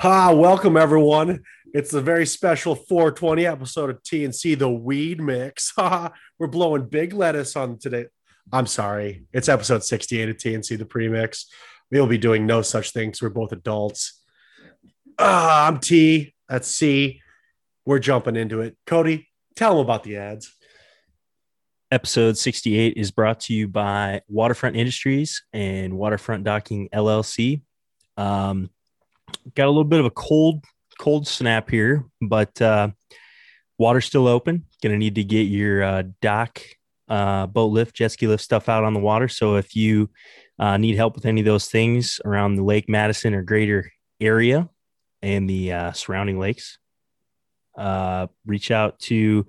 Ah, welcome everyone. It's a very special 420 episode of TNC, the weed mix. We're blowing big lettuce on today. I'm sorry. It's episode 68 of TNC, the premix. We'll be doing no such things. We're both adults. Ah, I'm T. That's C. We're jumping into it. Cody, tell them about the ads. Episode 68 is brought to you by Waterfront Industries and Waterfront Docking LLC. Um, got a little bit of a cold, cold snap here, but uh, water's still open. Going to need to get your uh, dock, uh, boat lift, jet ski lift stuff out on the water. So if you uh, need help with any of those things around the Lake Madison or greater area and the uh, surrounding lakes, uh, reach out to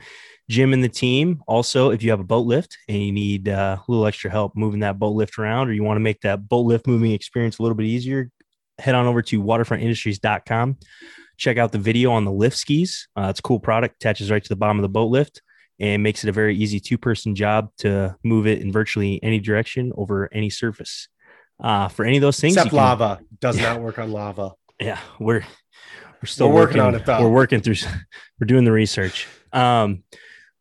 Jim and the team. Also, if you have a boat lift and you need a little extra help moving that boat lift around, or you want to make that boat lift moving experience a little bit easier, head on over to waterfrontindustries.com. Check out the video on the lift skis. Uh, it's a cool product, attaches right to the bottom of the boat lift and makes it a very easy two person job to move it in virtually any direction over any surface. Uh, for any of those things, Except can, lava does yeah. not work on lava. Yeah, we're we're still we're working, working, on it. Though. We're working through. We're doing the research. Um,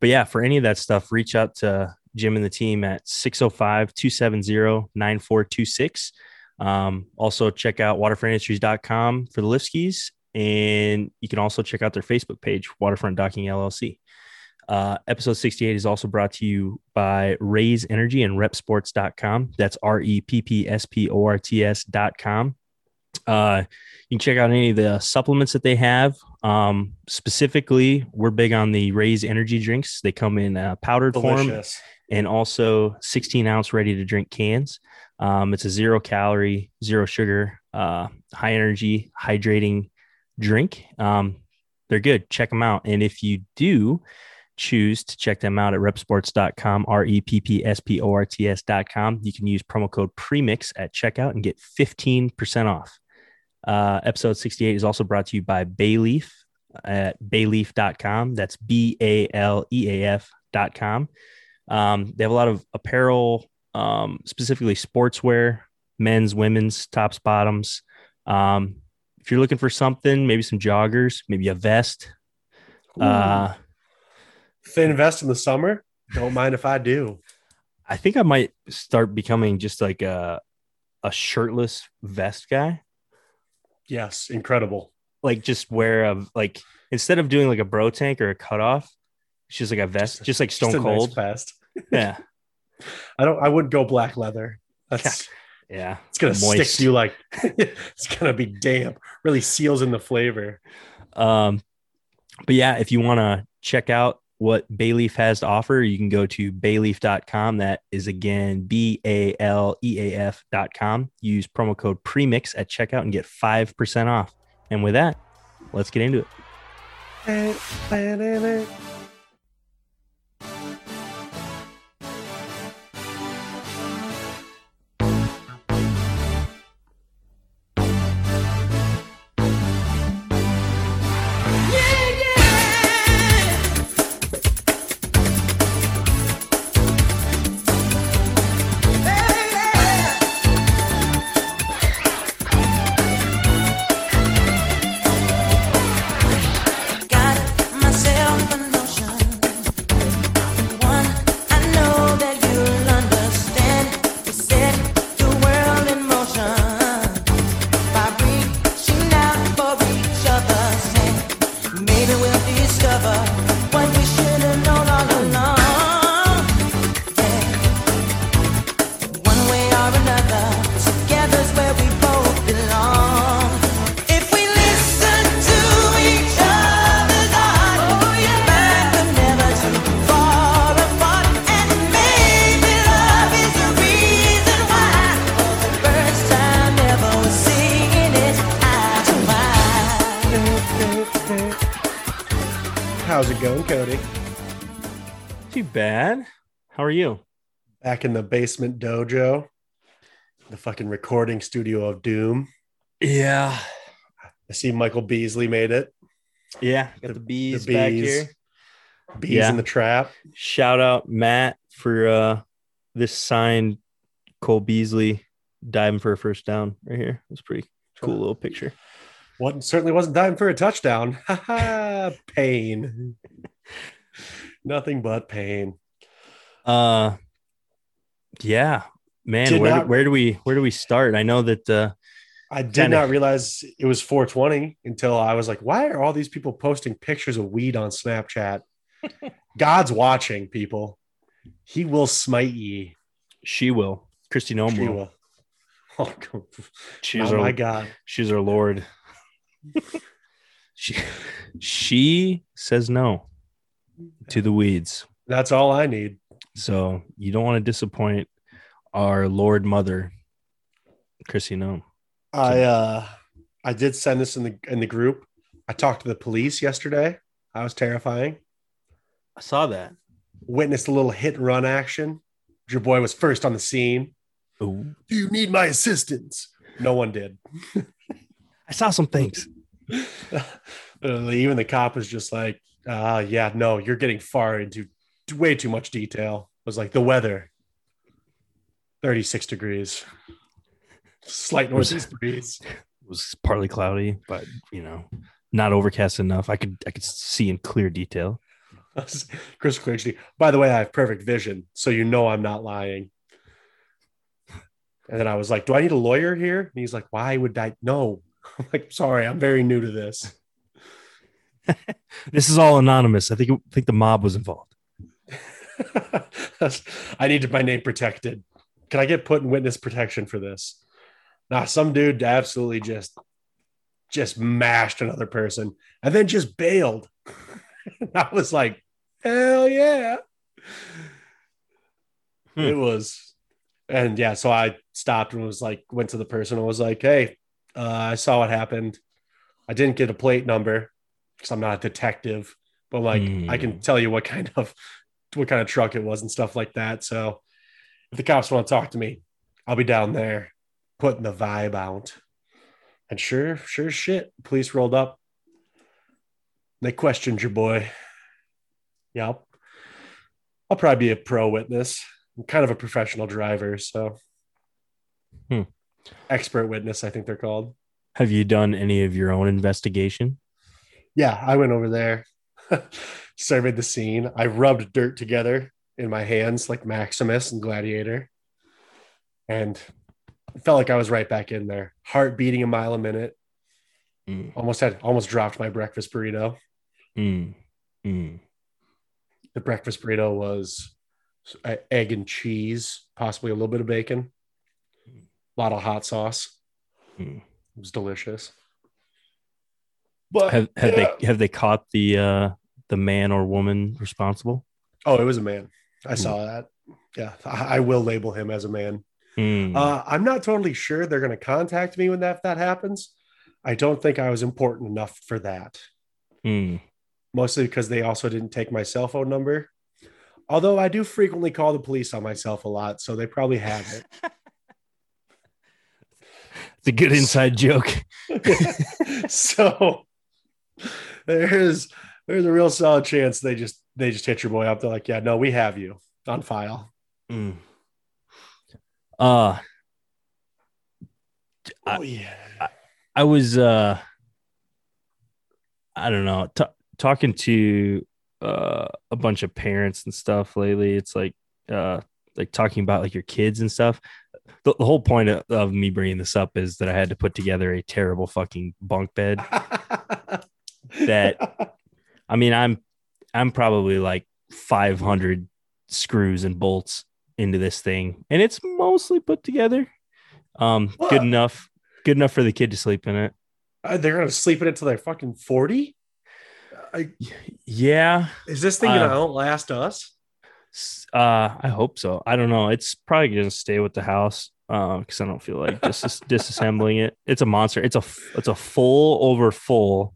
but yeah, for any of that stuff, reach out to Jim and the team at 605 270 9426. Um, also, check out waterfrontindustries.com for the lift skis. And you can also check out their Facebook page, Waterfront Docking LLC. Uh, episode 68 is also brought to you by Raze Energy and reppsports.com. That's R E P P S P O R T S.com. Uh, you can check out any of the supplements that they have. Um, specifically, we're big on the Raze Energy drinks. They come in uh, powdered Delicious. form and also 16 ounce ready to drink cans. Um, it's a zero calorie, zero sugar, uh, high energy, hydrating drink. Um, they're good. Check them out. And if you do choose to check them out at reppsports.com, R E P P S P O R T S.com, you can use promo code premix at checkout and get 15% off. Uh, episode 68 is also brought to you by Baleaf at baleaf.com. That's B A L E A F.com. Um, they have a lot of apparel, um, specifically sportswear, men's, women's, tops, bottoms. Um, if you're looking for something, maybe some joggers, maybe a vest. Uh, Thin vest in the summer. Don't mind if I do. I think I might start becoming just like a a shirtless vest guy. Yes, incredible. Like just wear a like instead of doing like a bro tank or a cutoff, it's just like a vest, just, like Stone just Cold. Nice vest. yeah. I don't. I wouldn't go black leather. That's yeah. It's gonna Moist. stick to you like it's gonna be damp. Really seals in the flavor. Um, but yeah, if you want to check out what Baleaf has to offer, you can go to baleaf.com. That is again B A L E A F.com. Use promo code premix at checkout and get 5% off. And with that, let's get into it. Back in the basement dojo, the fucking recording studio of doom. Yeah. I see Michael Beasley made it. Yeah, got the, the bees, the bees back here. Bees yeah. in the trap. Shout out Matt for uh this signed Cole Beasley diving for a first down right here. It's pretty cool little picture. What certainly wasn't time for a touchdown. pain. Nothing but pain. Uh yeah. Man, where, not, where do we where do we start? I know that uh I did kinda... not realize it was 420 until I was like, why are all these people posting pictures of weed on Snapchat? God's watching, people. He will smite ye. She will. Kristi Noem will. will. Oh, she's oh our, my God. She's our Lord. she she says no to the weeds. That's all I need. So you don't want to disappoint our Lord Mother, Kristi Noem. I uh I did send this in the in the group. I talked to the police yesterday. I was terrifying. I saw that. Witnessed a little hit and run action. Your boy was first on the scene. Ooh. Do you need my assistance? No one did. I saw some things. Even the cop was just like, uh, yeah, no, you're getting far into way too much detail. Was like the weather 36 degrees, slight northeast breeze. It was partly cloudy, but you know, not overcast enough. I could I could see in clear detail. Chris Clearly. By the way, I have perfect vision, so you know I'm not lying. And then I was like, "Do I need a lawyer here?" And he's like, "Why would I? No, I'm like, sorry, I'm very new to this. this is all anonymous. I think I think the mob was involved. I needed my name protected. Can I get put in witness protection for this? Now, some dude absolutely just just mashed another person and then just bailed. I was like, hell yeah. Hmm. It was, and yeah, so I stopped and was like, went to the person and was like, hey, uh, I saw what happened. I didn't get a plate number because I'm not a detective, but like. I can hmm. tell you what kind of what kind of truck it was and stuff like that. So if the cops want to talk to me, I'll be down there putting the vibe out. And sure, sure shit, police rolled up. They questioned your boy. Yeah, I'll, I'll probably be a pro witness. I'm kind of a professional driver, so hmm expert witness, I think they're called. Have you done any of your own investigation? Yeah, I went over there, surveyed the scene. I rubbed dirt together in my hands like Maximus and Gladiator, and felt like I was right back in there. Heart beating a mile a minute. Mm. Almost had almost dropped my breakfast burrito. Mm. Mm. The breakfast burrito was egg and cheese, possibly a little bit of bacon a lot of hot sauce. Mm. It was delicious. But have, have yeah. they have they caught the uh the man or woman responsible? Oh, it was a man. I mm. saw that. Yeah, I, I, will label him as a man. Mm. Uh, I'm not totally sure they're going to contact me when that if that happens. I don't think I was important enough for that. Mm. Mostly because they also didn't take my cell phone number. Although I do frequently call the police on myself a lot, so they probably have it. It's a good inside joke. so there's there's a real solid chance they just they just hit your boy up. They're like, yeah, no, we have you on file. Mm. Uh oh yeah. I, I, was uh I don't know, t- talking to uh a bunch of parents and stuff lately. It's like uh like talking about like your kids and stuff the, the whole point of, of, me bringing this up is that I had to put together a terrible fucking bunk bed. that, I mean, I'm I'm probably like 500 screws and bolts into this thing, and it's mostly put together. Um, what? good enough, good enough for the kid to sleep in it. Uh, they're gonna sleep in it till they're fucking 40. I, yeah. Is this thing gonna uh, outlast us? Uh, I hope so. I don't know. It's probably gonna stay with the house because uh, I don't feel like dis- disassembling it. It's a monster. It's a it's a full over full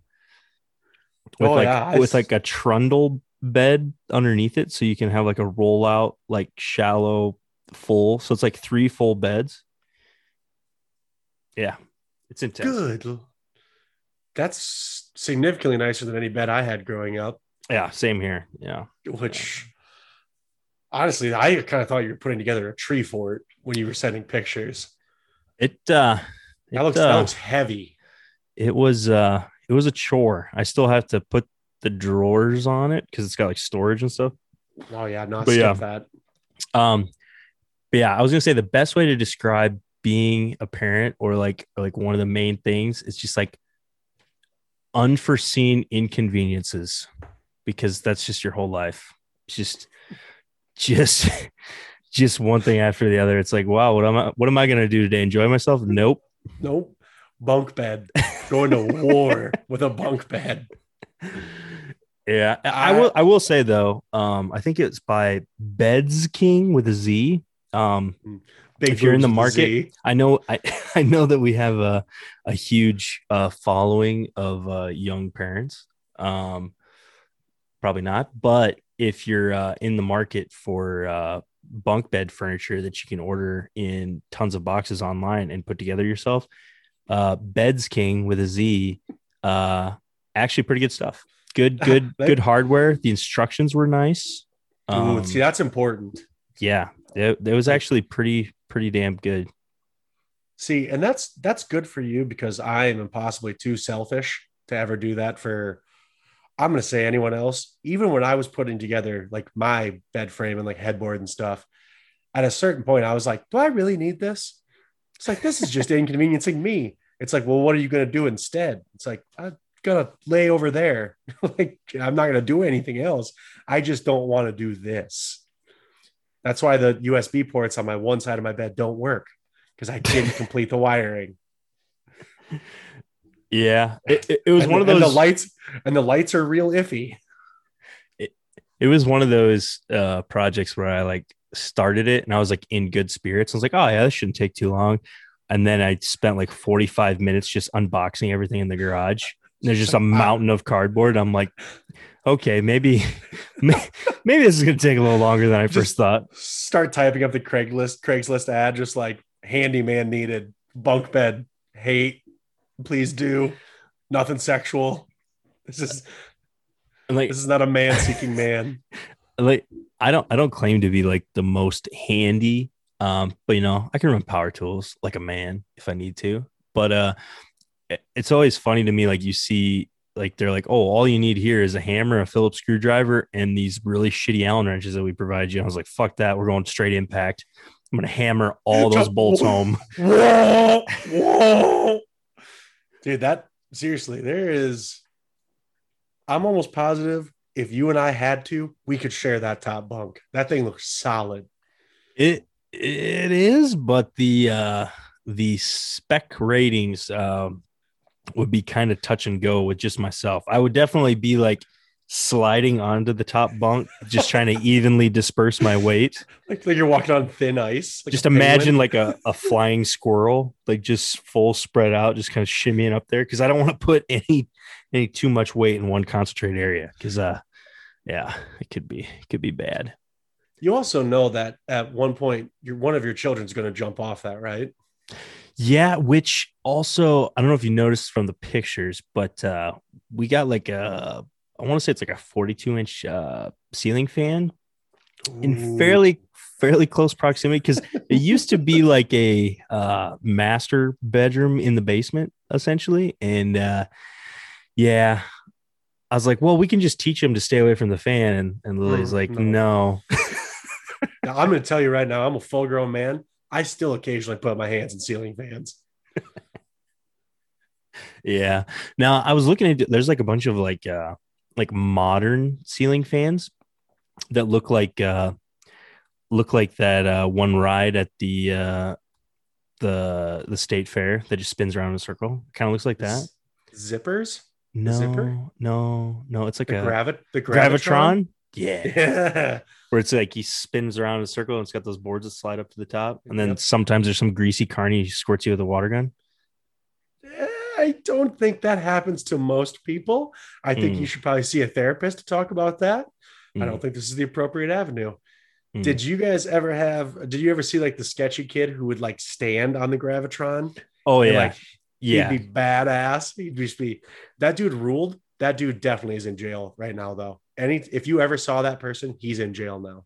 with oh, like yeah. with like a trundle bed underneath it, so you can have like a rollout like shallow full. So it's like three full beds. Yeah, it's intense. Good. That's significantly nicer than any bed I had growing up. Yeah, same here. Yeah, which honestly, I kind of thought you were putting together a tree fort when you were sending pictures. It uh that looks uh, that looks heavy. it was uh it was a chore. I still have to put the drawers on it because it's got like storage and stuff. Oh yeah, not but yeah. that. Um, but yeah, I was gonna say the best way to describe being a parent or like or like one of the main things is just like unforeseen inconveniences because that's just your whole life. It's just just just one thing after the other. It's like, wow, what am I what am I gonna do today? Enjoy myself? Nope. Nope. Bunk bed. Going to war with a bunk bed. Yeah, I, I will. I will say though, um, I think it's by Bedz King with a Z. Um, hmm. If you're in the market, I know. I I know that we have a a huge uh, following of uh, young parents. Um, probably not, but if you're uh, in the market for uh, bunk bed furniture that you can order in tons of boxes online and put together yourself, uh, Bedz King with a Z, uh, actually pretty good stuff. Good good good hardware. The instructions were nice. Um, Ooh, see that's important. yeah it, it was actually pretty pretty damn good. See and that's that's good for you because i am impossibly too selfish to ever do that for i'm going to say anyone else. Even when i was putting together like my bed frame and like headboard and stuff at a certain point i was like do i really need this it's like this is just inconveniencing me it's like well what are you going to do instead it's like I'm gonna lay over there. like I'm not gonna do anything else. I just don't want to do this. That's why the USB ports on my one side of my bed don't work because I didn't complete the wiring. Yeah, it, it, it was and, one of those. the lights and the lights are real iffy. It, it was one of those uh, projects where I like started it and I was like in good spirits. I was like, oh yeah, this shouldn't take too long. And then I spent like 45 minutes just unboxing everything in the garage there's just a mountain of cardboard. I'm like, okay, maybe, maybe this is going to take a little longer than I just first thought. Start typing up the Craigslist Craigslist ad, just like handyman needed, bunk bed, hate, please do, nothing sexual. This is like this is not a man seeking man. Like I don't I don't claim to be like the most handy, um, but you know I can run power tools like a man if I need to. But uh, it's always funny to me like you see like they're like, oh, all you need here is a hammer, a Phillips screwdriver, and these really shitty Allen wrenches that we provide you. I was like, fuck that, we're going straight impact. I'm gonna hammer all those bolts home. Dude, that seriously, there is. I'm almost positive if you and I had to, we could share that top bunk. That thing looks solid. It it is, but the uh the spec ratings um would be kind of touch and go with just myself. I would definitely be like sliding onto the top bunk, just trying to evenly disperse my weight. Like, like you're walking on thin ice. Like just imagine like a, a flying squirrel, like just full spread out, just kind of shimmying up there. Cause I don't want to put any any too much weight in one concentrated area. Cause uh yeah, it could be it could be bad. You also know that at one point your one of your children's gonna jump off that, right? Yeah, which also I don't know if you noticed from the pictures, but uh we got like a I want to say it's like a 42 inch uh ceiling fan Ooh. in fairly fairly close proximity because it used to be like a uh master bedroom in the basement essentially and uh yeah I was like, well, we can just teach him to stay away from the fan. And, and Lily's like, no. no. now, I'm going to tell you right now, I'm a full grown man. I still occasionally put my hands in ceiling fans. yeah. Now I was looking at there's like a bunch of like uh like modern ceiling fans that look like uh look like that uh one ride at the uh the the state fair that just spins around in a circle. Kind of looks like that. Zippers? No, Zipper? no, no. It's like the a gravit the gravitron. gravitron? Yeah. yeah. Where it's like he spins around in a circle and it's got those boards that slide up to the top. And then yep. sometimes there's some greasy carny squirts you with a water gun. I don't think that happens to most people. I think mm. you should probably see a therapist to talk about that. Mm. I don't mm. think this is the appropriate avenue. Mm. Did you guys ever have did you ever see like the sketchy kid who would like stand on the gravitron? Oh yeah. Like, yeah. He'd be badass. He'd just be that dude ruled. That dude definitely is in jail right now though any if you ever saw that person, he's in jail now.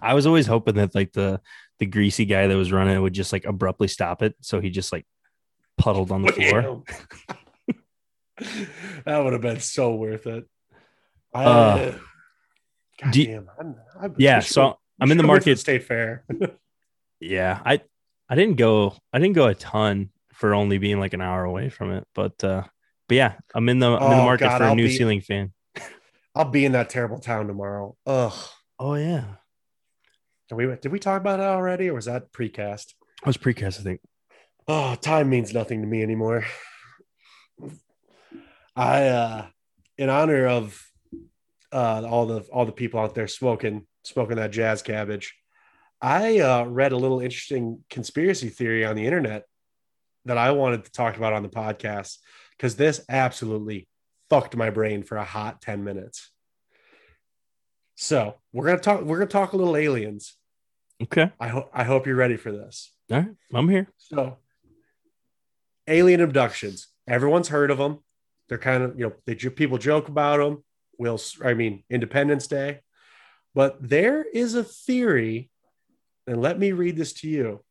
I was always hoping that like the the greasy guy that was running would just like abruptly stop it, so he just like puddled on the floor. that would have been so worth it. Uh, God do, damn. I'm, I'm, yeah, so I'm in the market. State Fair. yeah, I I didn't go. I didn't go a ton for only being like an hour away from it, but uh, but yeah, I'm in the I'm in the oh, market God, for a I'll new be, ceiling fan. I'll be in that terrible town tomorrow. Ugh. Oh yeah. Did we did we talk about it already, or was that precast? It was precast, I think. Oh, time means nothing to me anymore. I, uh, in honor of uh, all the all the people out there smoking smoking that jazz cabbage, I uh, read a little interesting conspiracy theory on the internet that I wanted to talk about on the podcast because this absolutely fucked my brain for a hot 10 minutes. So we're gonna talk, we're gonna talk a little aliens. Okay. I hope I hope you're ready for this. All right, I'm here. So alien abductions. Everyone's heard of them. They're kind of, you know, they people joke about them. Will I mean Independence Day, but there is a theory, and let me read this to you.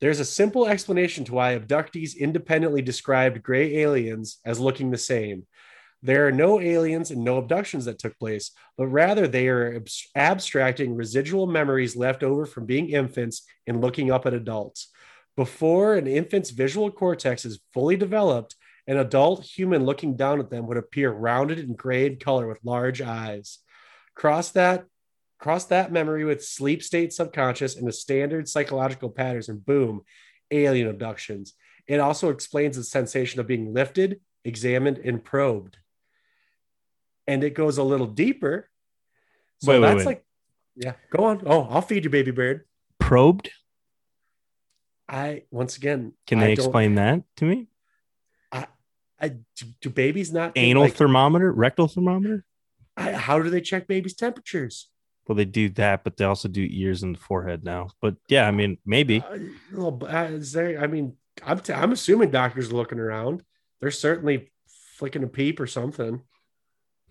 There's a simple explanation to why abductees independently described gray aliens as looking the same. There are no aliens and no abductions that took place, but rather they are abstracting residual memories left over from being infants and looking up at adults. Before an infant's visual cortex is fully developed, an adult human looking down at them would appear rounded and gray in color with large eyes. Cross that cross that memory with sleep state subconscious and the standard psychological patterns, and boom, alien abductions. It also explains the sensation of being lifted, examined, and probed. And it goes a little deeper. So wait, that's wait, wait. like, yeah, go on. Oh, I'll feed you, baby bird. Probed? I, once again, can they explain that to me? I, I do, babies not anal like, thermometer, rectal thermometer? I, how do they check babies' temperatures? Well, they do that, but they also do ears and the forehead now. But yeah, I mean, maybe. Uh, well, uh, is there? I mean, I'm t- I'm assuming doctors are looking around. They're certainly flicking a peep or something.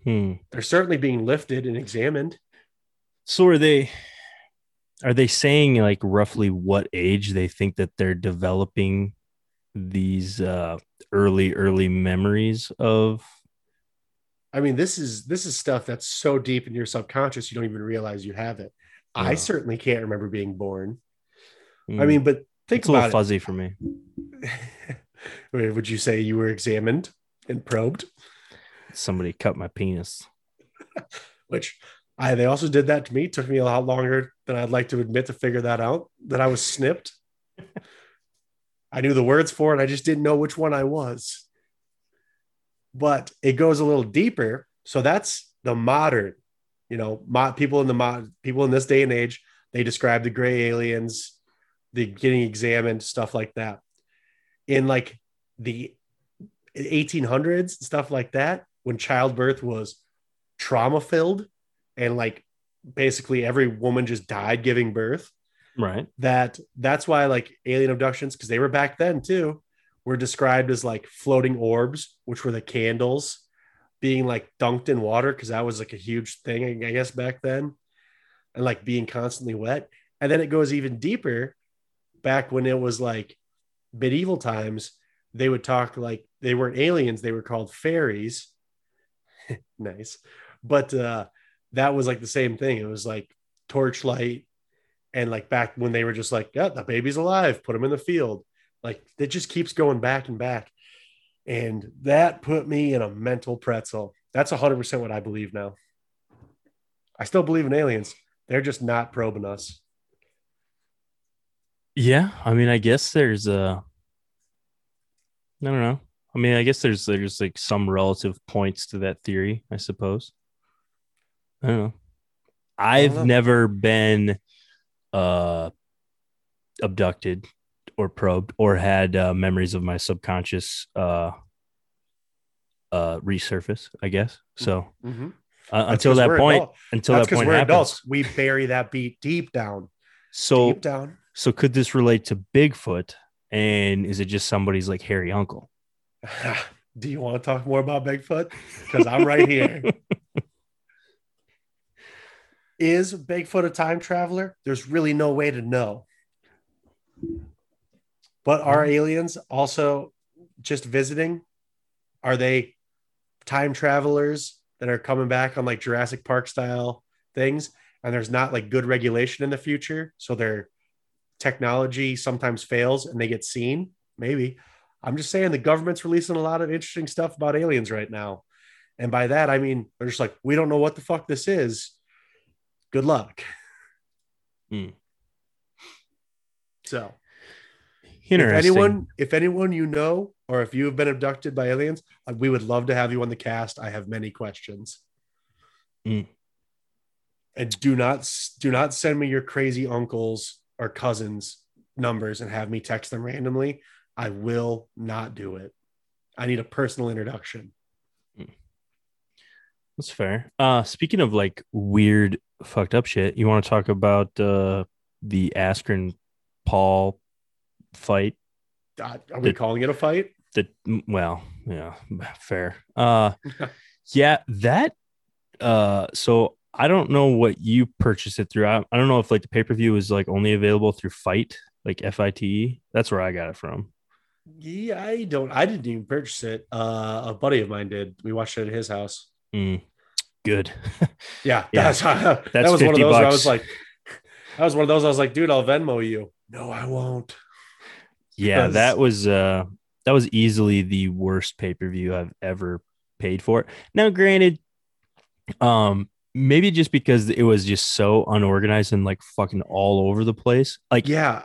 Hmm. They're certainly being lifted and examined. So are they? Are they saying like roughly what age they think that they're developing these uh, early early memories of I mean, this is this is stuff that's so deep in your subconscious you don't even realize you have it. Yeah. I certainly can't remember being born. Mm. I mean, but think it's about a little fuzzy for me. Would you say you were examined and probed? Somebody cut my penis. Which I they also did that to me. It took me a lot longer than I'd like to admit to figure that out. That I was snipped. I knew the words for it. I just didn't know which one I was but it goes a little deeper. So that's the modern, you know, mo- people in the mod, people in this day and age, they describe the gray aliens, the getting examined, stuff like that. In like the 1800s, stuff like that, when childbirth was trauma filled and like basically every woman just died giving birth. Right. That that's why like alien abductions, because they were back then too were described as like floating orbs, which were the candles being like dunked in water because that was like a huge thing, I guess, back then, and like being constantly wet. And then it goes even deeper back when it was like medieval times. They would talk like they weren't aliens, they were called fairies. nice. But uh, that was like the same thing. It was like torchlight. And like back when they were just like, yeah, the baby's alive, put him in the field like it just keeps going back and back. And that put me in a mental pretzel. That's 100% what I believe now. I still believe in aliens. They're just not probing us. Yeah, I mean, I guess there's a I don't know. I mean, I guess there's there's like some relative points to that theory, I suppose. I don't know. I've don't know. never been uh abducted or probed or had uh, memories of my subconscious uh, uh, resurface, I guess. So mm-hmm. uh, until that point, adults. until That's that point, we're happens, adults. We bury that beat deep down. So deep down. So could this relate to Bigfoot? And is it just somebody's like hairy uncle? Do you want to talk more about Bigfoot? Because I'm right here. is Bigfoot a time traveler? There's really no way to know. But are aliens also just visiting? Are they time travelers that are coming back on like Jurassic Park style things? And there's not like good regulation in the future. So their technology sometimes fails and they get seen. Maybe. I'm just saying the government's releasing a lot of interesting stuff about aliens right now. And by that, I mean, they're just like, we don't know what the fuck this is. Good luck. Hmm. So, if anyone, if anyone you know, or if you have been abducted by aliens, uh, we would love to have you on the cast. I have many questions. Mm. And do not do not send me your crazy uncles or cousins numbers and have me text them randomly. I will not do it. I need a personal introduction. Mm. That's fair. Uh speaking of like weird fucked up shit, you want to talk about uh the Askren Paul fight? Uh, are we the, calling it a fight? The well, yeah, fair. Uh yeah, that uh so I don't know what you purchased it through. I, I don't know if like the pay-per-view is like only available through Fight, like F I T. That's where I got it from. Yeah, I don't I didn't even purchase it. Uh a buddy of mine did. We watched it at his house. Mm good. yeah, yeah. That's, that's that was one of those I was like, that was one of those I was like, dude, I'll Venmo you. No, I won't. Yeah, because... that was uh that was easily the worst pay per view I've ever paid for. Now, granted, um, maybe just because it was just so unorganized and like fucking all over the place. Like, yeah,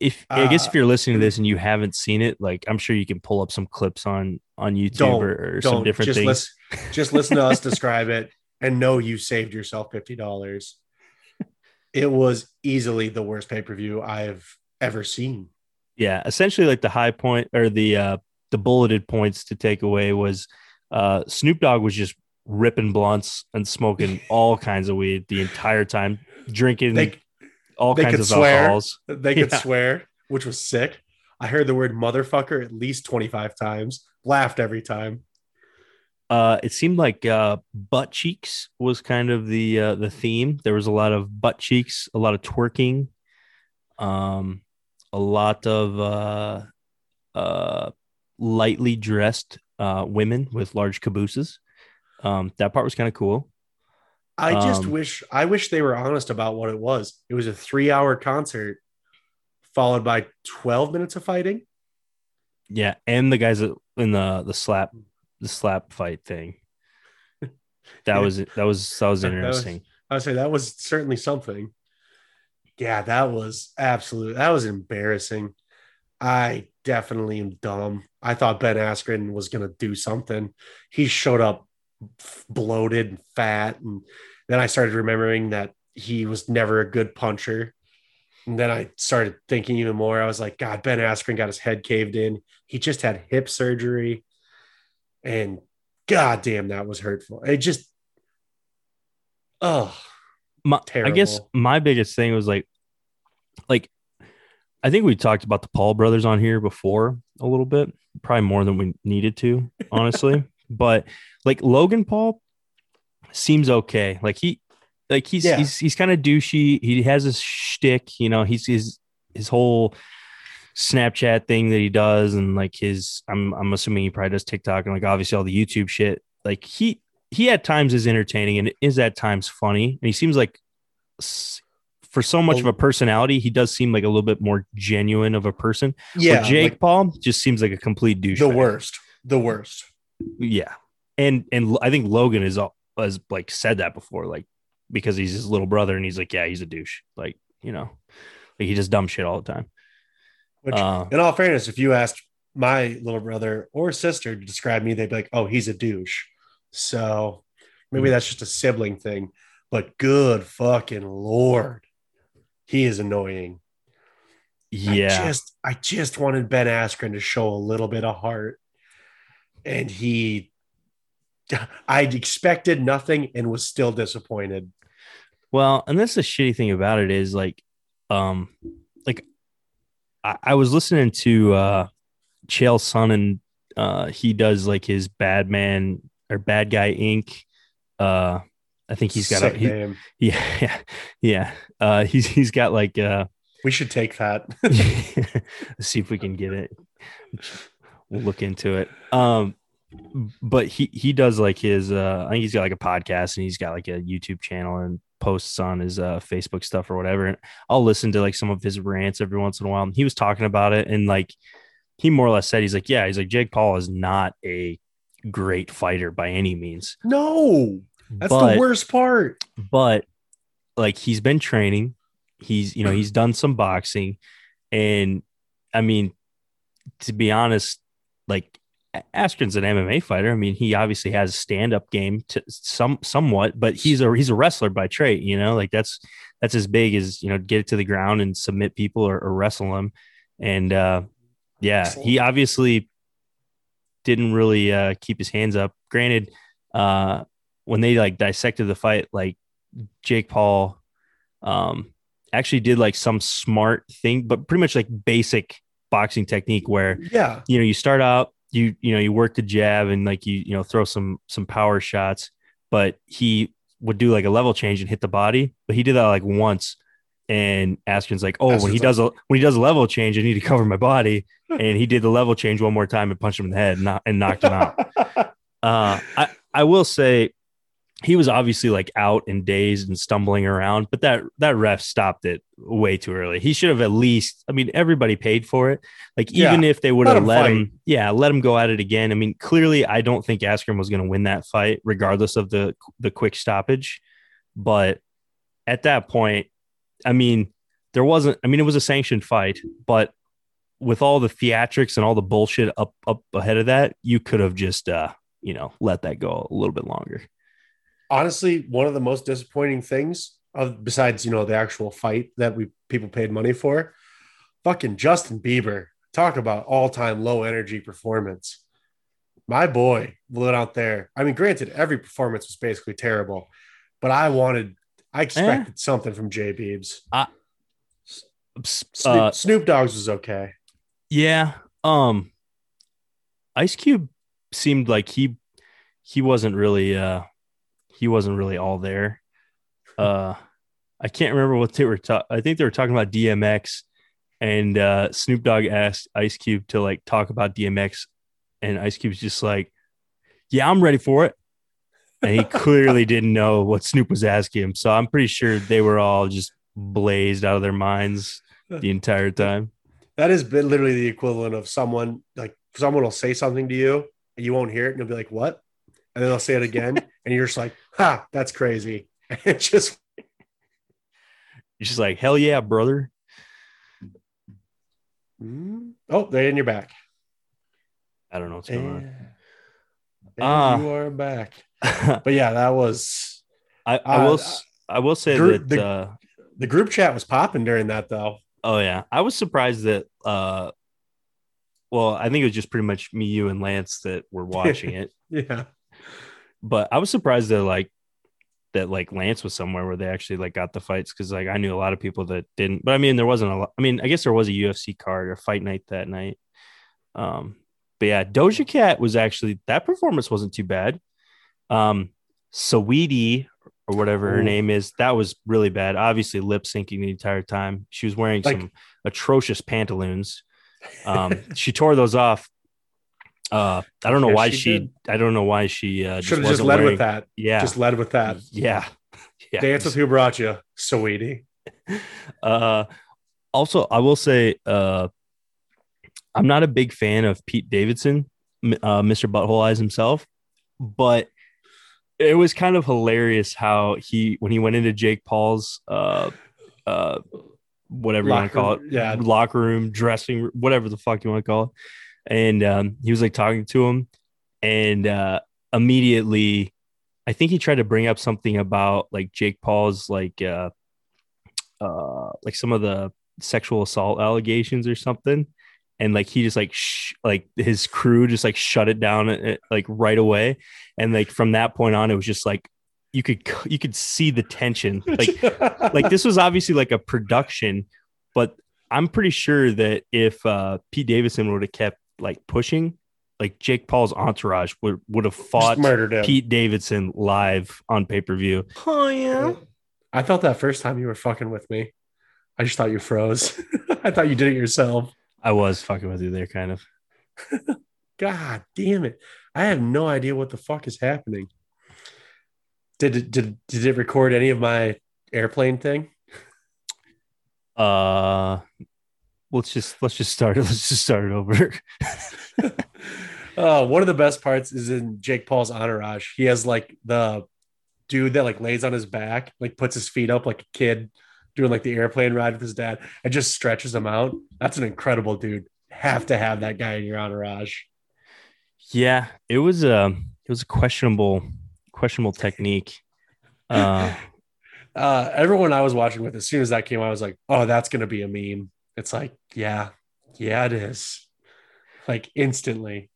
if uh, I guess if you're listening to this and you haven't seen it, like I'm sure you can pull up some clips on on YouTube or, or some different just things. Listen, just listen to us describe it and know you saved yourself fifty dollars. It was easily the worst pay per view I've ever seen. Yeah, essentially, like the high point or the uh the bulleted points to take away was uh Snoop Dogg was just ripping blunts and smoking all kinds of weed the entire time, drinking. They, all they kinds of swear. alcohols. They could yeah. swear, which was sick. I heard the word motherfucker at least 25 times, laughed every time. Uh, it seemed like uh, butt cheeks was kind of the uh, the theme. There was a lot of butt cheeks, a lot of twerking, um, a lot of uh, uh, lightly dressed uh, women with large cabooses. Um, that part was kind of cool. I just um, wish I wish they were honest about what it was. It was a three hour concert followed by 12 minutes of fighting. Yeah, and the guys in the the slap the slap fight thing. That yeah. was that was that was interesting. I would say that was certainly something. Yeah, that was absolute. That was embarrassing. I definitely am dumb. I thought Ben Askren was going to do something. He showed up bloated and fat. And then I started remembering that he was never a good puncher. And then I started thinking even more. I was like, God, Ben Askren got his head caved in. He just had hip surgery. And God damn, that was hurtful. It just, oh, my, terrible. I guess my biggest thing was like, like, I think we talked about the Paul brothers on here before a little bit, probably more than we needed to, honestly. but like Logan Paul seems okay. Like he, like he's yeah. he's he's kind of douchey. He has his shtick, you know. He's his his whole Snapchat thing that he does, and like his I'm I'm assuming he probably does TikTok and like obviously all the YouTube shit. Like he he at times is entertaining and is at times funny, and he seems like for so much of a personality, he does seem like a little bit more genuine of a person. Yeah, Jake like, Paul just seems like a complete douche. The worst, the worst. Yeah, and and I think Logan is all has like said that before, like because he's his little brother, and he's like, yeah, he's a douche, like you know, like he just dumb shit all the time. Which, uh, in all fairness, if you asked my little brother or sister to describe me, they'd be like, oh, he's a douche. So maybe hmm. that's just a sibling thing, but good fucking lord, he is annoying. Yeah, I just I just wanted Ben Askren to show a little bit of heart, and he I'd expected nothing and was still disappointed. Well, and that's the shitty thing about it is like, um, like I, I was listening to uh Chael Sonnen. Uh, he does like his Bad Man or Bad Guy Inc. Uh, I think he's got Sick a he, yeah, yeah, yeah. Uh, he's he's got like uh We should take that. see if we can get it. We'll look into it. Um, but he he does like his uh I think he's got like a podcast and he's got like a YouTube channel and posts on his uh Facebook stuff or whatever. And I'll listen to like some of his rants every once in a while. And he was talking about it and like he more or less said he's like, Yeah, he's like Jake Paul is not a great fighter by any means. No, that's but, the worst part. But like he's been training, he's you know, he's done some boxing, and I mean, to be honest, like Askren's an MMA fighter. I mean, he obviously has a stand-up game to some somewhat, but he's a he's a wrestler by trade. You know, like that's that's as big as you know, get it to the ground and submit people or, or wrestle them. And uh, yeah, he obviously didn't really uh, keep his hands up. Granted, uh, when they like dissected the fight, like Jake Paul um, actually did like some smart thing, but pretty much like basic boxing technique where yeah, you know, you start out, you you know, you work the jab and like you you know throw some some power shots, but he would do like a level change and hit the body, but he did that like once. And Askren's like, oh, when he does a when he does a level change, I need to cover my body. and he did the level change one more time and punched him in the head and, and knocked him out. uh, I I will say he was obviously like out and dazed and stumbling around, but that that ref stopped it way too early. He should have at least. I mean, everybody paid for it. Like even yeah, if they would have let, let him, yeah, let him go at it again. I mean, clearly, I don't think Askren was going to win that fight, regardless of the the quick stoppage. But at that point, I mean, there wasn't. I mean, it was a sanctioned fight, but with all the theatrics and all the bullshit up up ahead of that, you could have just uh, you know let that go a little bit longer. Honestly one of the most disappointing things of besides you know the actual fight that we people paid money for fucking justin bieber. Talk about all-time low energy performance. My boy went out there. I mean granted every performance was basically terrible but i wanted i expected eh. something from jay beebs uh, Snoop, uh, Snoop Dogg's was okay yeah um ice cube seemed like he he wasn't really uh he wasn't really all there. Uh, I can't remember what they were talking. I think they were talking about DMX, and uh, Snoop Dogg asked Ice Cube to like talk about DMX, and Ice Cube's just like, "Yeah, I'm ready for it." And he clearly didn't know what Snoop was asking him, so I'm pretty sure they were all just blazed out of their minds the entire time. That has been literally the equivalent of someone like someone will say something to you, and you won't hear it, and you'll be like, "What?" And then they'll say it again, and you're just like, ha, that's crazy. And it's just you're just like, hell yeah, brother. Mm-hmm. Oh, they're in your back. I don't know what's going and, on. Uh, you are back. but yeah, that was I, I uh, will I will say group, that the, uh, the group chat was popping during that though. Oh yeah. I was surprised that uh well, I think it was just pretty much me, you, and Lance that were watching it. yeah. But I was surprised that like that like Lance was somewhere where they actually like got the fights because like I knew a lot of people that didn't. But I mean, there wasn't a lot. I mean, I guess there was a UFC card or fight night that night. Um, but yeah, Doja Cat was actually that performance wasn't too bad. Um, Saweetie or whatever Ooh. her name is, that was really bad. Obviously, lip syncing the entire time. She was wearing like, some atrocious pantaloons. Um, she tore those off uh, I don't know yeah, why she, she I don't know why she uh, should have just led wearing, with that. Yeah, just led with that. Yeah, yeah. Dance with who brought you, sweetie. Uh, also, I will say, uh, I'm not a big fan of Pete Davidson, uh, Mr. Butthole Eyes himself, but it was kind of hilarious how he when he went into Jake Paul's uh uh whatever locker, you want to call it, yeah, locker room, dressing, room, whatever the fuck you want to call it and um, he was like talking to him, and uh, immediately, I think he tried to bring up something about like Jake Paul's like uh, uh, like some of the sexual assault allegations or something, and like he just like sh- like his crew just like shut it down uh, like right away, and like from that point on, it was just like you could you could see the tension like like this was obviously like a production but i'm pretty sure that if uh pete davidson would have kept like pushing, like Jake Paul's entourage would would have fought Pete Davidson live on pay per view. Oh yeah. I felt that first time you were fucking with me. I just thought you froze. I thought you did it yourself. I was fucking with you there, kind of. God damn it! I have no idea what the fuck is happening. Did it, did did it record any of my airplane thing? Uh, let's just let's just start it. Let's just start it over. uh, one of the best parts is in Jake Paul's entourage. He has like the dude that like lays on his back, like puts his feet up like a kid doing like the airplane ride with his dad and just stretches him out. That's an incredible dude. Have to have that guy in your entourage. Yeah, it was a it was a questionable questionable technique. Uh, uh, everyone I was watching with, as soon as that came, I was like, "Oh, that's gonna be a meme." It's like, yeah, yeah, it is. Like instantly.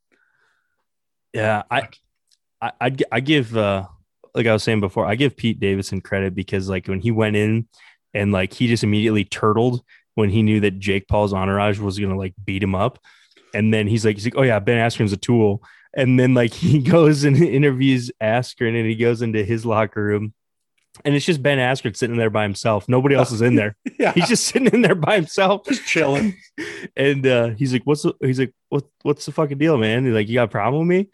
Yeah, I, I, I, I give, uh, like I was saying before, I give Pete Davidson credit because like when he went in and like he just immediately turtled when he knew that Jake Paul's entourage was gonna like beat him up, and then he's like, he's like, oh yeah, Ben Askren's a tool, and then like he goes and interviews Askren, and he goes into his locker room, and it's just Ben Askren sitting there by himself. Nobody else is in there. yeah. He's just sitting in there by himself, just chilling. and uh, he's like, "What's the?" He's like, "What? What's the fucking deal, man?" He's like, "You got a problem with me?"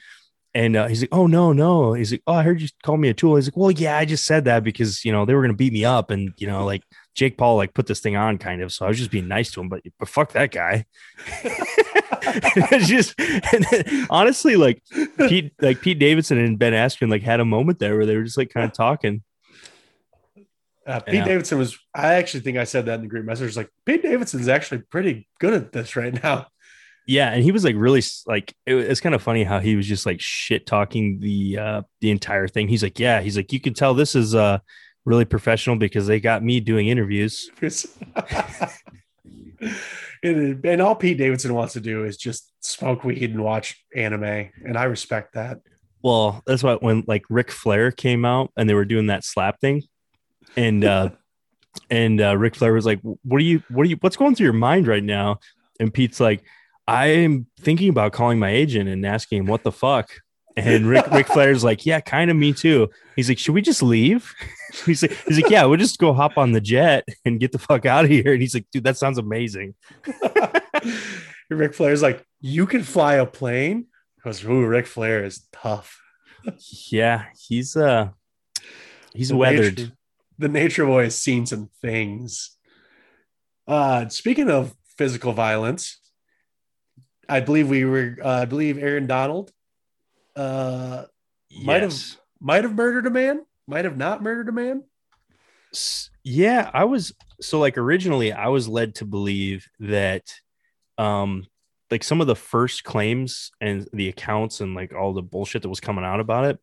And uh, he's like, "Oh no, no." He's like, "Oh, I heard you call me a tool." He's like, "Well, yeah, I just said that because you know they were gonna beat me up, and you know, like Jake Paul like put this thing on, kind of. So I was just being nice to him, but but fuck that guy." it's just then, honestly like Pete like Pete Davidson and Ben Askren like had a moment there where they were just like kind of talking. Uh, Pete yeah. Davidson was. I actually think I said that in the group message. Like Pete Davidson's actually pretty good at this right now. Yeah, and he was like really like it, it's kind of funny how he was just like shit talking the uh the entire thing. He's like, yeah, he's like, you can tell this is uh really professional because they got me doing interviews. and, and all Pete Davidson wants to do is just smoke weed and watch anime, and I respect that. Well, that's why when like Ric Flair came out and they were doing that slap thing, and uh and uh Ric Flair was like, What are you what are you what's going through your mind right now? And Pete's like, I'm thinking about calling my agent and asking him what the fuck. And Rick Ric Flair's like, Yeah, kind of me too. He's like, Should we just leave? he's like, he's like, Yeah, we'll just go hop on the jet and get the fuck out of here. And he's like, dude, that sounds amazing. Ric Flair's like, You can fly a plane? Because ooh, Ric Flair is tough. yeah, he's uh he's the weathered. Nature, the nature boy has seen some things. Uh speaking of physical violence, I believe we were uh, I believe Aaron Donald uh might have might have murdered a man, might have not murdered a man. Yeah, I was so like originally I was led to believe that um like some of the first claims and the accounts and like all the bullshit that was coming out about it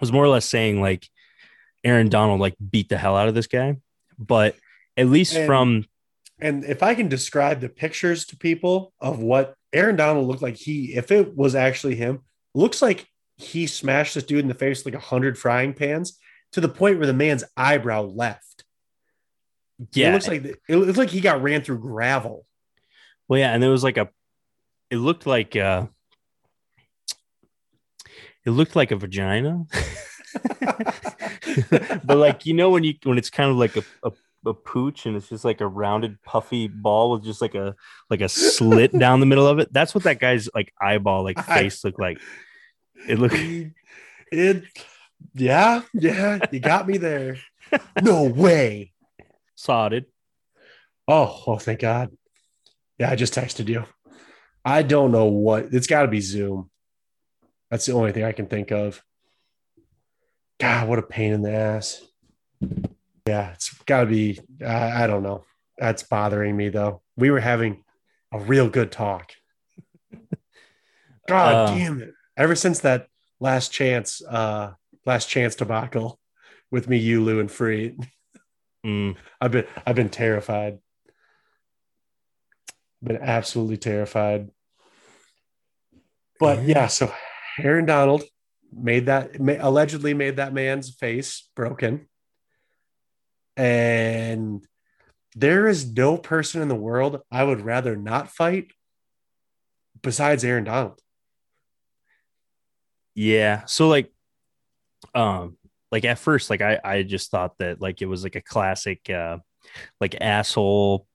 was more or less saying like Aaron Donald like beat the hell out of this guy. But at least and, from and if I can describe the pictures to people of what Aaron Donald looked like, he if it was actually him, looks like he smashed this dude in the face like a hundred frying pans to the point where the man's eyebrow left. Yeah, it looks like it looks like he got ran through gravel. Well, yeah, and there was like a, it looked like uh, it looked like a vagina. but like you know when you when it's kind of like a, a, a pooch and it's just like a rounded puffy ball with just like a like a slit down the middle of it. That's what that guy's like eyeball like face looked like. It looked it yeah, yeah, you got me there. No way. Sodded. Oh, oh thank God. Yeah, I just texted you. I don't know what it's got to be Zoom. That's the only thing I can think of. God, what a pain in the ass. Yeah, it's got to be. I, I don't know. That's bothering me though. We were having a real good talk. God uh, damn it! Ever since that last chance, uh, last chance debacle with me, you, Lou, and Free, mm. I've been I've been terrified. Been absolutely terrified. But yeah, so Aaron Donald made that allegedly made that man's face broken and there is no person in the world i would rather not fight besides aaron donald yeah so like um like at first like i i just thought that like it was like a classic uh like asshole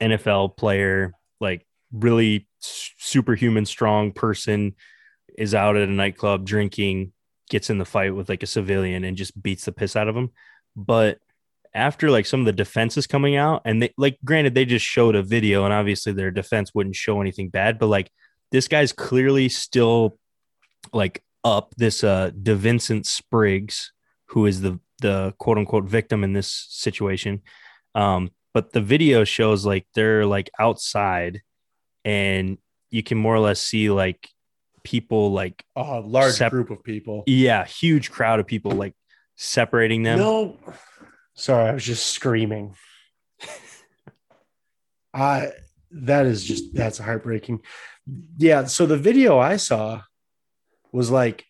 NFL player, like really superhuman strong person is out at a nightclub drinking, gets in the fight with like a civilian and just beats the piss out of him. But after like some of the defenses coming out, and they like granted they just showed a video, and obviously their defense wouldn't show anything bad, but like this guy's clearly still like up this uh DeVincent Spriggs, who is the the quote unquote victim in this situation. Um, but the video shows like they're like outside and you can more or less see like people like a large sep- group of people. Yeah, huge crowd of people like separating them. No, sorry, I was just screaming. I that is just that's heartbreaking. Yeah, so the video I saw was like,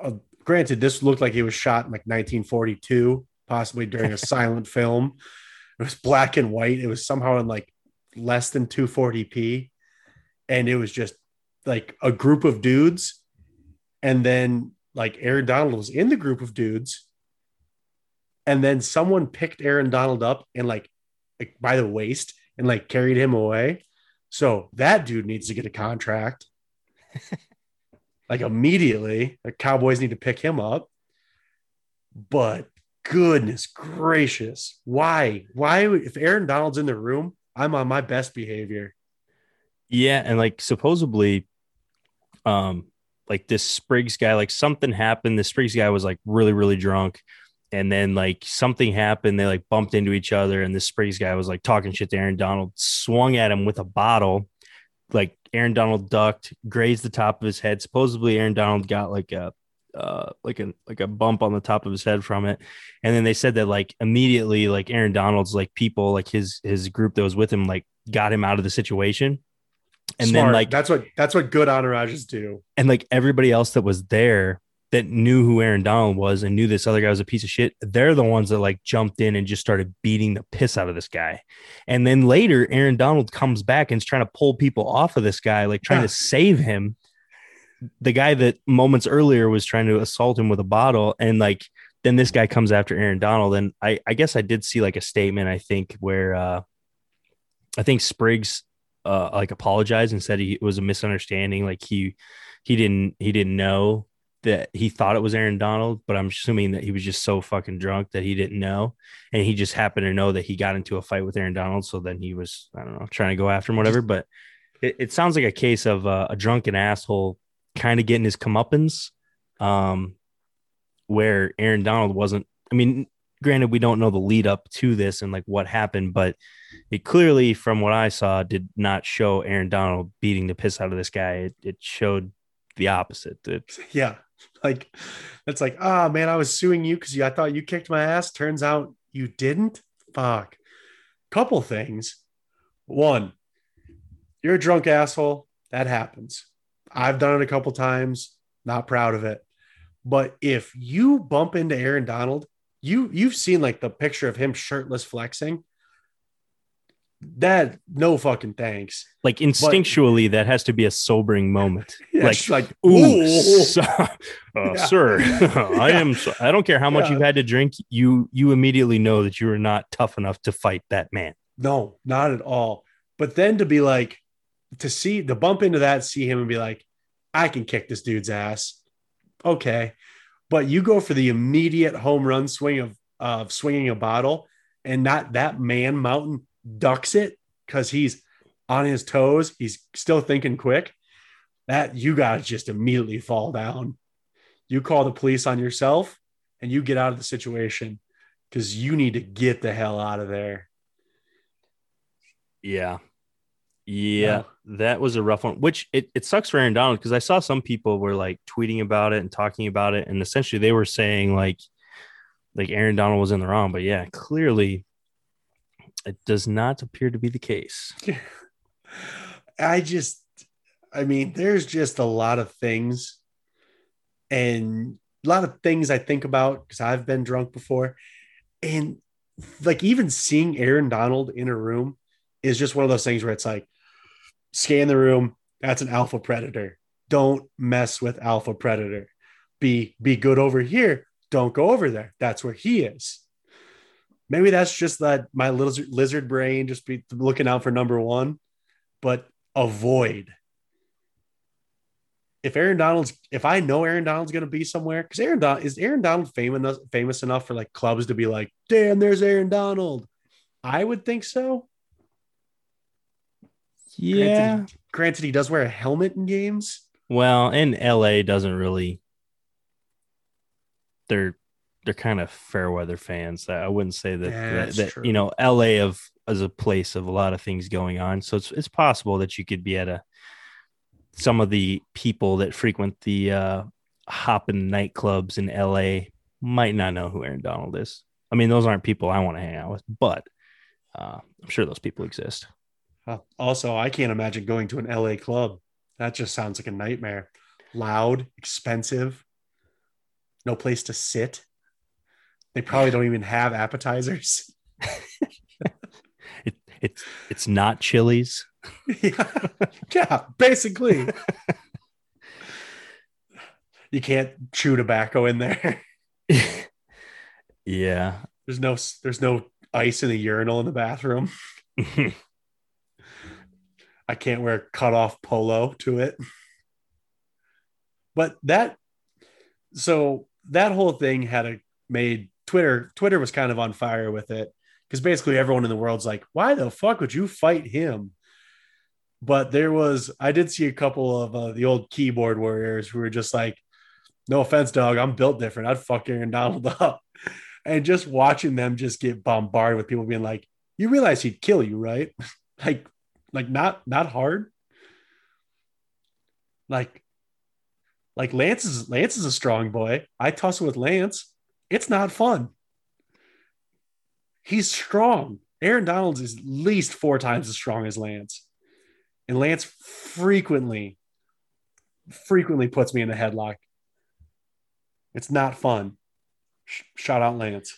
uh, granted, this looked like it was shot in like 1942, possibly during a silent film. It was black and white. It was somehow in like less than 240p, and it was just like a group of dudes, and then like Aaron Donald was in the group of dudes, and then someone picked Aaron Donald up and like, like by the waist and like carried him away. So that dude needs to get a contract. like immediately, the Cowboys need to pick him up. But goodness gracious, why? Why if Aaron Donald's in the room, I'm on my best behavior. Yeah, and like supposedly um like this Spriggs guy, like something happened. The Spriggs guy was like really, really drunk. And then like something happened. They like bumped into each other, and this Spriggs guy was like talking shit to Aaron Donald, swung at him with a bottle. Like Aaron Donald ducked, grazed the top of his head. Supposedly Aaron Donald got like a uh, like a like a bump on the top of his head from it. And then they said that like immediately, like Aaron Donald's like people, like his his group that was with him, like got him out of the situation. And Smart. then like that's what that's what good entourages do. And like everybody else that was there that knew who Aaron Donald was and knew this other guy was a piece of shit, they're the ones that like jumped in and just started beating the piss out of this guy. And then later, Aaron Donald comes back and is trying to pull people off of this guy, like trying yeah. to save him. The guy that moments earlier was trying to assault him with a bottle. And like, then this guy comes after Aaron Donald. And I, I guess I did see like a statement, I think, where uh, I think Spriggs uh, like apologized and said he, it was a misunderstanding. Like he he didn't he didn't know that he thought it was Aaron Donald, but I'm assuming that he was just so fucking drunk that he didn't know, and he just happened to know that he got into a fight with Aaron Donald. So then he was I don't know trying to go after him, whatever. But it, it sounds like a case of uh, a drunken asshole kind of getting his comeuppance, um, where Aaron Donald wasn't. I mean, granted, we don't know the lead up to this and like what happened, but it clearly, from what I saw, did not show Aaron Donald beating the piss out of this guy. It, it showed the opposite. It, yeah, like it's like, ah, oh, man, I was suing you because I thought you kicked my ass. Turns out you didn't. Fuck. Couple things. One, you're a drunk asshole. That happens. I've done it a couple times. Not proud of it. But if you bump into Aaron Donald, you you've seen like the picture of him shirtless flexing that no fucking thanks. Like instinctually, but, that has to be a sobering moment. Yeah, like, like, ooh, so, uh, yeah. sir, I am. I don't care how much you've had to drink. You you immediately know that you are not tough enough to fight that man. No, not at all. But then to be like, to see the bump into that, see him and be like, I can kick this dude's ass. Okay, but you go for the immediate home run swing of of swinging a bottle, and not that man mountain ducks it because he's on his toes. He's still thinking quick. That you got to just immediately fall down. You call the police on yourself and you get out of the situation because you need to get the hell out of there. Yeah. Yeah, that was a rough one. Which it, it sucks for Aaron Donald because I saw some people were like tweeting about it and talking about it, and essentially they were saying like like Aaron Donald was in the wrong. But yeah, clearly it does not appear to be the case. I just, I mean, there's just a lot of things and a lot of things I think about because I've been drunk before. And like even seeing Aaron Donald in a room is just one of those things where it's like, scan the room. That's an alpha predator. Don't mess with alpha predator. Be be good over here. Don't go over there. That's where he is. Maybe that's just that my lizard, lizard brain just be looking out for number one, but avoid. If Aaron Donald's, if I know Aaron Donald's going to be somewhere, because Aaron Donald is Aaron Donald famous famous enough for like clubs to be like, damn, there's Aaron Donald. I would think so. Yeah. Granted, granted, he does wear a helmet in games. Well, in LA doesn't really. They're they're kind of fair weather fans. I wouldn't say that that, that you know LA of as a place of a lot of things going on. So it's it's possible that you could be at a some of the people that frequent the uh hopping nightclubs in LA might not know who Aaron Donald is. I mean, those aren't people I want to hang out with, but uh, I'm sure those people exist. Also, I can't imagine going to an LA club. That just sounds like a nightmare. Loud, expensive, no place to sit. They probably don't even have appetizers. it, it's it's not Chili's. yeah, yeah, basically. you can't chew tobacco in there. yeah. There's no there's no ice in the urinal in the bathroom. I can't wear cut off polo to it. But that so that whole thing had a made Twitter, Twitter was kind of on fire with it because basically everyone in the world's like, why the fuck would you fight him? But there was, I did see a couple of uh, the old keyboard warriors who were just like, no offense, dog, I'm built different. I'd fuck Aaron Donald up. And just watching them just get bombarded with people being like, you realize he'd kill you, right? like, like not not hard. Like, like Lance is Lance is a strong boy. I tussle with Lance it's not fun. He's strong. Aaron Donalds is at least four times as strong as Lance. And Lance frequently, frequently puts me in a headlock. It's not fun. Sh- shout out Lance.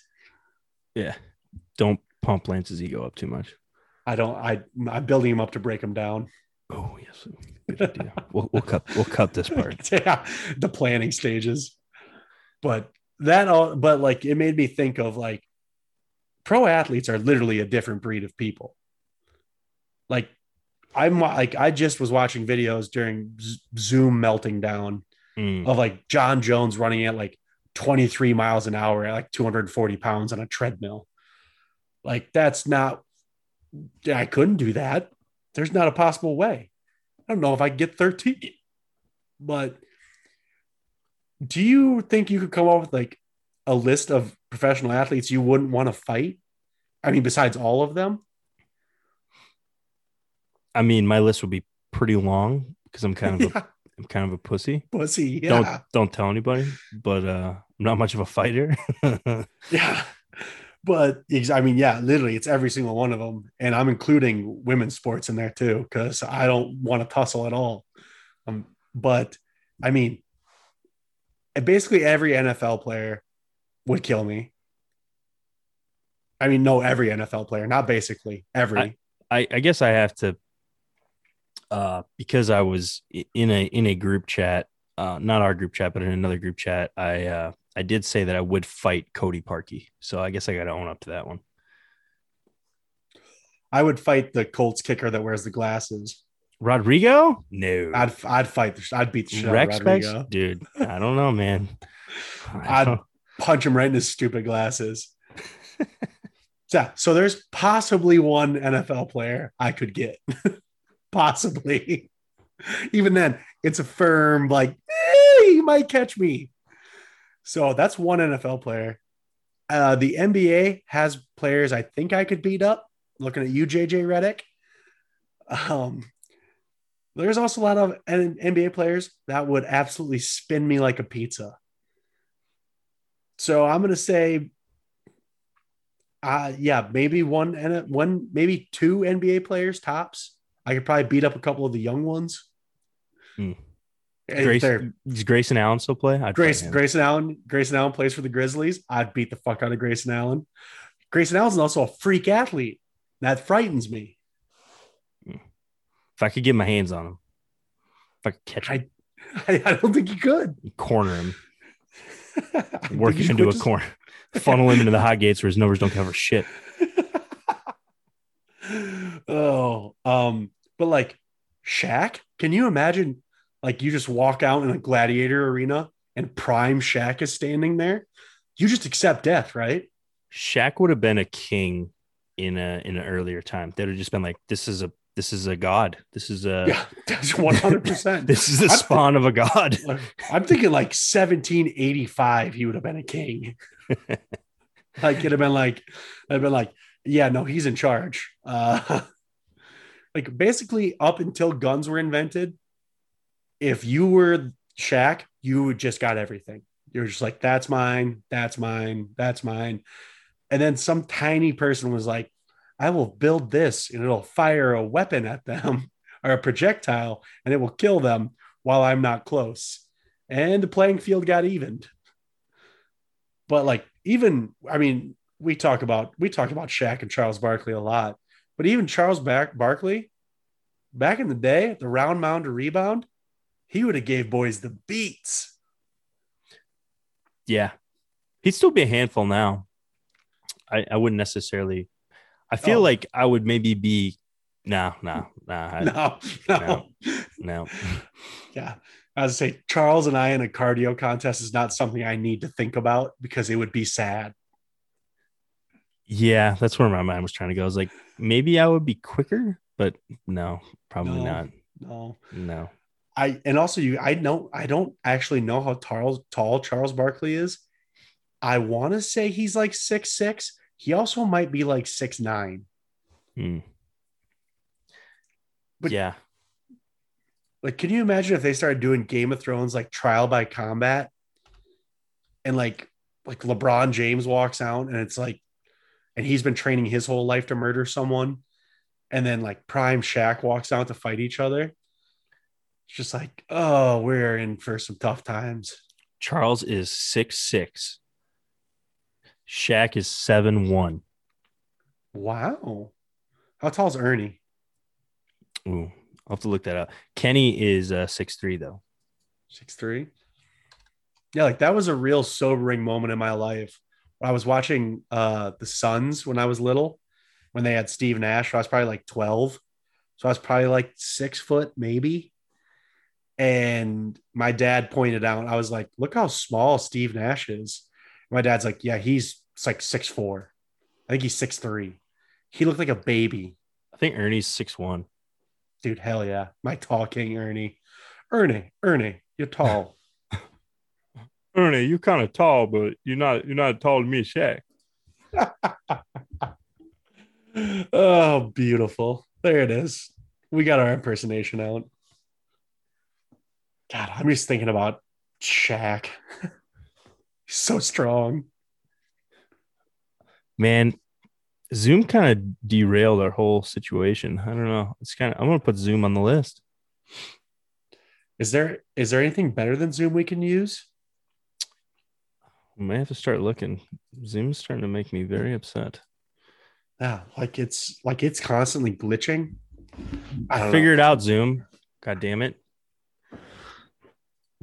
Yeah. Don't pump Lance's ego up too much. I don't, I, I'm building him up to break him down. Oh, yes. Good idea. we'll, we'll cut, we'll cut this part. yeah. The planning stages. But that all but like it made me think of like pro athletes are literally a different breed of people. Like i'm like i just was watching videos during zoom melting down mm. of like jon jones running at like 23 miles an hour at like 240 pounds on a treadmill. Like that's not i couldn't do that. There's not a possible way. I don't know if i get 13 but do you think you could come up with like a list of professional athletes you wouldn't want to fight? I mean, besides all of them? I mean, my list would be pretty long because I'm kind of yeah. a I'm kind of a pussy. Pussy, yeah. Don't don't tell anybody, but uh I'm not much of a fighter. yeah. But I mean, yeah, literally, it's every single one of them, and I'm including women's sports in there too because I don't want to tussle at all. Um, but I mean, basically every NFL player would kill me. I mean, no, every NFL player, not basically every. I, I, I guess I have to, uh, because I was in a in a group chat, uh, not our group chat, but in another group chat. I uh, I did say that I would fight Cody Parkey, so I guess I got to own up to that one. I would fight the Colts kicker that wears the glasses. Rodrigo? No. I'd I'd fight the I'd beat the shit Rex Rodrigo. Dude, I don't know, man. I'd punch him right in his stupid glasses. so, so there's possibly one NFL player I could get. possibly. Even then, it's a firm like eh, he might catch me. So that's one NFL player. Uh, the NBA has players I think I could beat up. Looking at you, JJ Redick. Um, there's also a lot of NBA players that would absolutely spin me like a pizza. So I'm going to say, uh, yeah, maybe one and one, maybe two NBA players tops. I could probably beat up a couple of the young ones. Hmm. Grace, does Grayson Allen still play? I'd Grace, play Grayson Allen, Grayson Allen plays for the Grizzlies. I'd beat the fuck out of Grayson Allen. Grayson Allen's also a freak athlete. That frightens me. If I could get my hands on him, if I could catch him, I, I don't think you could corner him, work him into a corner, funnel him into the hot gates where his numbers don't cover shit. oh, um, but like Shaq, can you imagine? Like you just walk out in a gladiator arena and Prime Shaq is standing there. You just accept death, right? Shaq would have been a king in a in an earlier time. They'd have just been like, "This is a this is a god. This is a yeah, that's one hundred percent. This is the spawn th- of a god." I'm thinking like 1785, he would have been a king. like it'd have been like, I've been like, yeah, no, he's in charge. Uh, like basically, up until guns were invented, if you were Shaq, you just got everything. You're just like, that's mine, that's mine, that's mine. And then some tiny person was like, I will build this and it'll fire a weapon at them or a projectile and it will kill them while I'm not close. And the playing field got evened. But like even I mean, we talk about we talk about Shaq and Charles Barkley a lot, but even Charles Barkley, back in the day, the round mound to rebound, he would have gave boys the beats. Yeah. He'd still be a handful now. I, I wouldn't necessarily I feel oh. like I would maybe be no, no, no, no, no, no. yeah. As I say, Charles and I in a cardio contest is not something I need to think about because it would be sad. Yeah, that's where my mind was trying to go. I was like, maybe I would be quicker, but no, probably no, not. No, no. I and also you, I know I don't actually know how tall tall Charles Barkley is. I want to say he's like six six, he also might be like six nine. Hmm. But yeah. Like, can you imagine if they started doing Game of Thrones like trial by combat? And like like LeBron James walks out and it's like and he's been training his whole life to murder someone. And then like Prime Shaq walks out to fight each other. It's just like, oh, we're in for some tough times. Charles is six six. Shaq is seven one. Wow. How tall is Ernie? Ooh, I'll have to look that up. Kenny is uh six three though. Six three. Yeah, like that was a real sobering moment in my life. I was watching uh the Suns when I was little, when they had Steve Nash. I was probably like 12. So I was probably like six foot, maybe. And my dad pointed out, I was like, look how small Steve Nash is. My dad's like, yeah, he's like six four. I think he's six three. He looked like a baby. I think Ernie's six one. Dude, hell yeah. My talking Ernie. Ernie, Ernie, you're tall. Ernie, you're kind of tall, but you're not you're not tall to me, Shaq. oh, beautiful. There it is. We got our impersonation out. God, I'm just thinking about Shaq. He's so strong. Man, Zoom kind of derailed our whole situation. I don't know. It's kind of I'm gonna put Zoom on the list. Is there is there anything better than Zoom we can use? I may have to start looking. Zoom's starting to make me very upset. Yeah, like it's like it's constantly glitching. I figured out Zoom. God damn it. I'm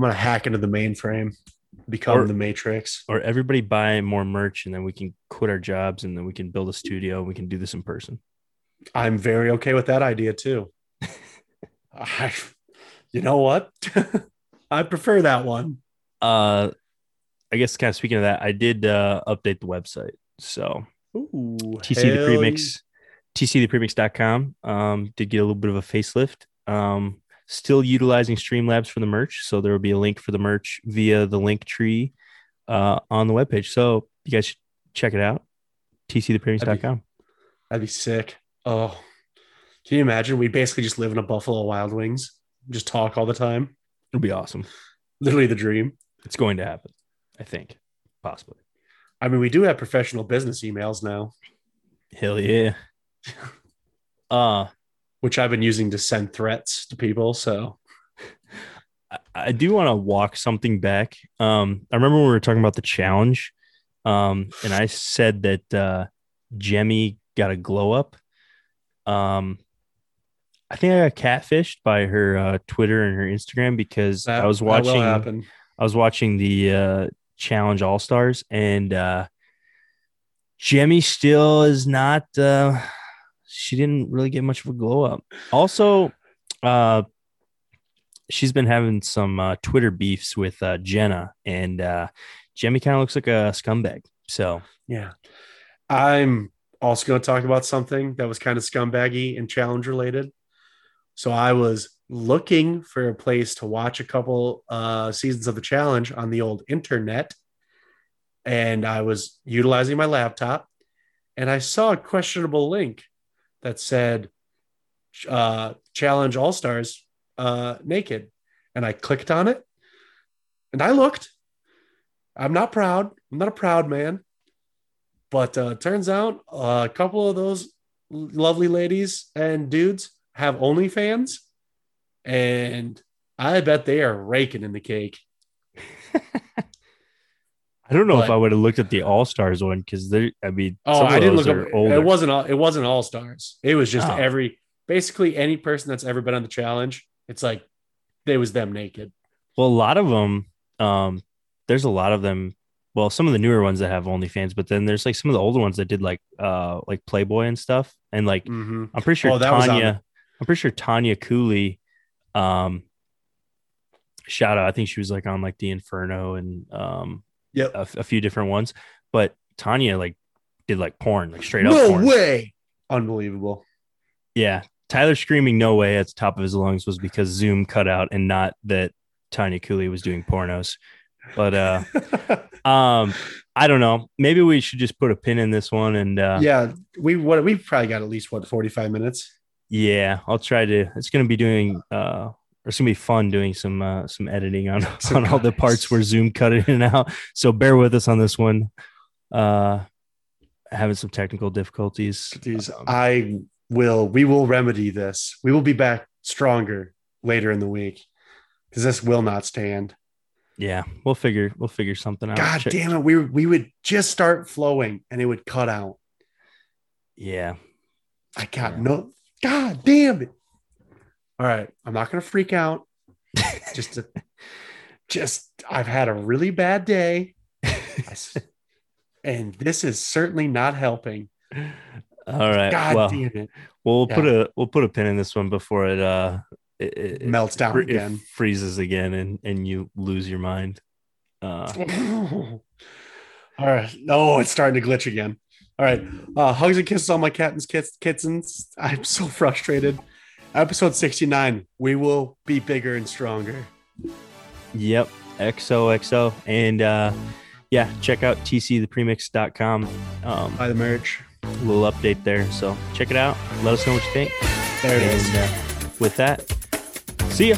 gonna hack into the mainframe become or, the matrix. or everybody buy more merch and then we can quit our jobs and then we can build a studio and we can do this in person. I'm very okay with that idea too. I, you know what? I prefer that one. Uh i guess kind of speaking of that i did uh update the website. So Ooh, tc the premix tcthepremix.com um did get a little bit of a facelift. Um still utilizing Streamlabs for the merch. So there will be a link for the merch via the link tree uh, on the webpage. So you guys should check it out. TCThePremiums.com. That'd, that'd be sick. Oh, can you imagine? We basically just live in a Buffalo Wild Wings, just talk all the time. It'll be awesome. Literally the dream. It's going to happen, I think, possibly. I mean, we do have professional business emails now. Hell yeah. uh which I've been using to send threats to people. So I do want to walk something back. Um, I remember when we were talking about the challenge, um, and I said that uh, Jemmye got a glow up. Um, I think I got catfished by her uh, Twitter and her Instagram because that, I was watching. I was watching the uh, challenge All Stars, and uh, Jemmye still is not. Uh, she didn't really get much of a glow up. Also, uh, she's been having some uh, Twitter beefs with uh, Jenna, and uh, Jemmye kind of looks like a scumbag. So yeah, I'm also going to talk about something that was kind of scumbaggy and challenge related. So I was looking for a place to watch a couple uh, seasons of the challenge on the old internet, and I was utilizing my laptop, and I saw a questionable link that said uh, "Challenge All Stars uh, naked," and I clicked on it, and I looked. I'm not proud. I'm not a proud man, but uh, turns out a couple of those lovely ladies and dudes have OnlyFans, and I bet they are raking in the cake. I don't know but, if I would have looked at the All Stars one because they. I mean, oh, I didn't look up. Older. It wasn't. All, it wasn't All Stars. It was just oh. every basically any person that's ever been on the challenge. It's like it was them naked. Well, a lot of them. Um, there's a lot of them. Well, some of the newer ones that have OnlyFans, but then there's like some of the older ones that did like uh like Playboy and stuff. And like mm-hmm. I'm pretty sure oh, Tonya, I'm pretty sure Tonya Cooley, um, shout out. I think she was like on like the Inferno and um, yeah, a, a, few different ones. But Tonya like did like porn, like straight up. No way! Unbelievable. Yeah, Tyler screaming "No way" at the top of his lungs was because Zoom cut out, and not that Tonya Cooley was doing pornos. But uh, um, I don't know. Maybe we should just put a pin in this one, and uh, yeah, we what we probably got at least what forty five minutes. Yeah, I'll try to. It's going to be doing. uh it's gonna be fun doing some uh, some editing on some on all the parts where Zoom cut it in and out. So bear with us on this one. Uh, having some technical difficulties. Um, I will. We will remedy this. We will be back stronger later in the week because this will not stand. Yeah, we'll figure we'll figure something out. God Check. damn it, we we would just start flowing and it would cut out. Yeah, I got yeah. no God damn it. All right. I'm not going to freak out. just to, just, I've had a really bad day. and this is certainly not helping. All right. God well, damn it. We'll yeah. put a we'll put a pin in this one before it uh it, it melts down it, again, freezes again, and and you lose your mind. Uh, all right. No, oh, it's starting to glitch again. All right. Uh, hugs and kisses on my kittens, kits, kittens. I'm so frustrated. Episode 69. We will be bigger and stronger. Yep. XOXO. And uh, yeah, check out tcthepremix.com. Um, Buy the merch. A little update there. So check it out. Let us know what you think. There it and, is. Uh, with that, see ya.